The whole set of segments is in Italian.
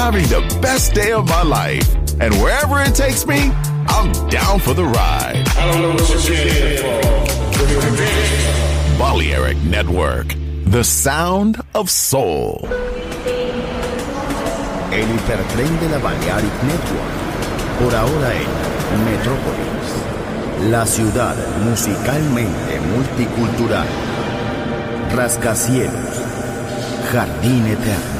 having the best day of my life. And wherever it takes me, I'm down for the ride. I don't know what you're here for. Balearic Network, the sound of soul. El hipertren de la Balearic Network. Por ahora en Metrópolis. La ciudad musicalmente multicultural. Rascacielos. Jardín eterno.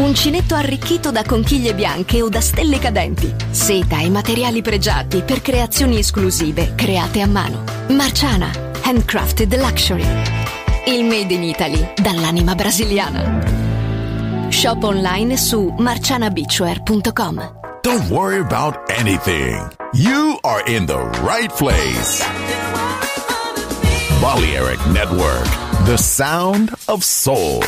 Uncinetto arricchito da conchiglie bianche o da stelle cadenti. Seta e materiali pregiati per creazioni esclusive create a mano. Marciana, handcrafted luxury. Il made in Italy dall'anima brasiliana. Shop online su marcianabeachwear.com. Don't worry about anything. You are in the right place. Balearic Network, the sound of soul.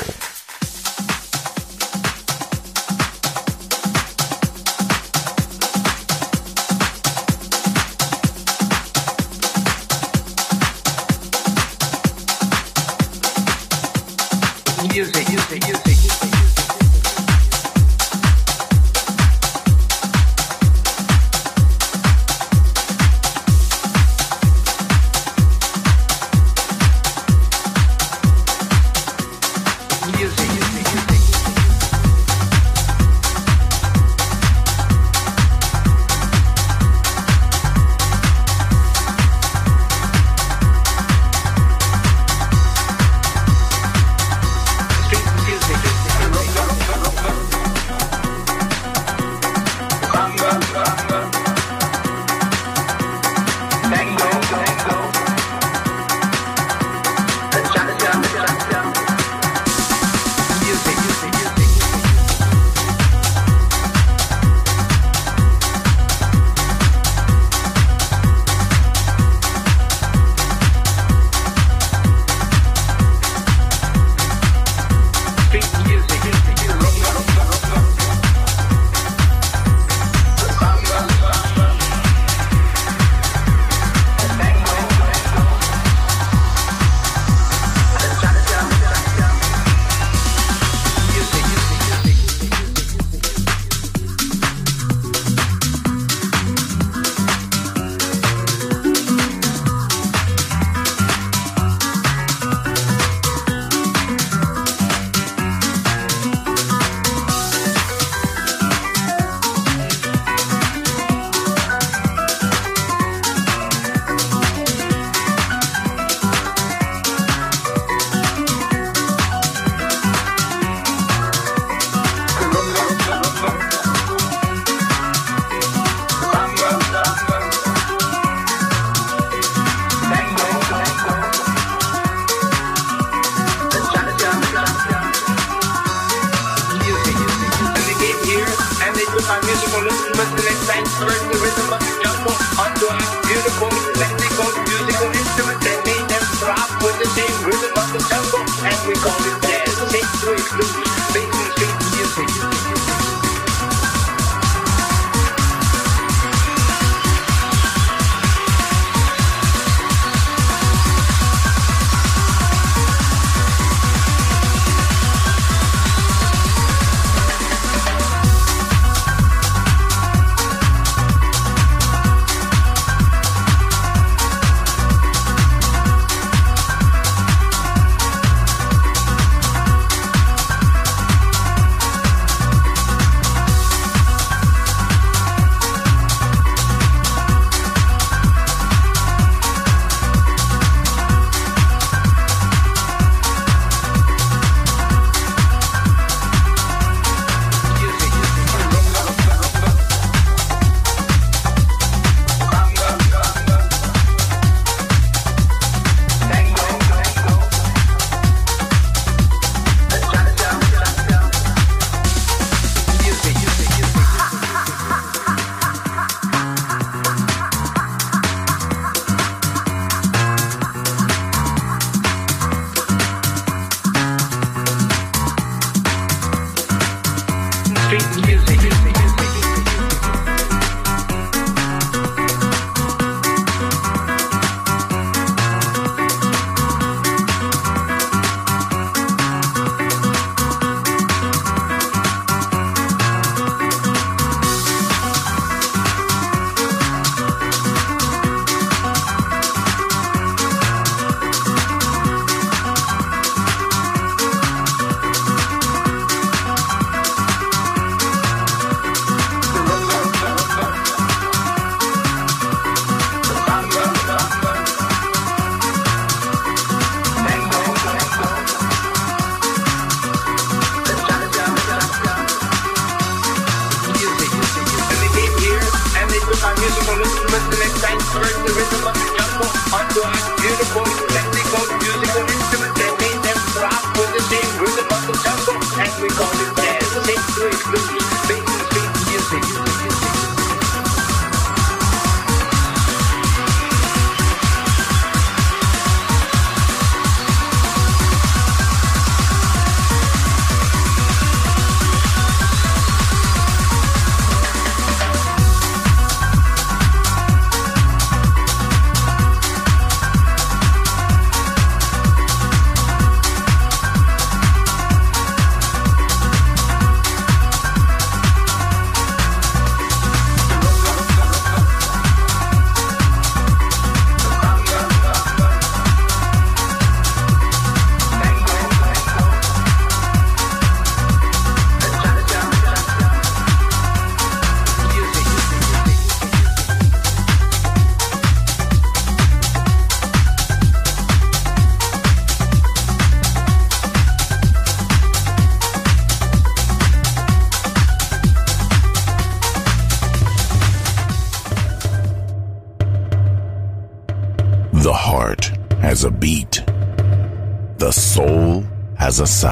casa.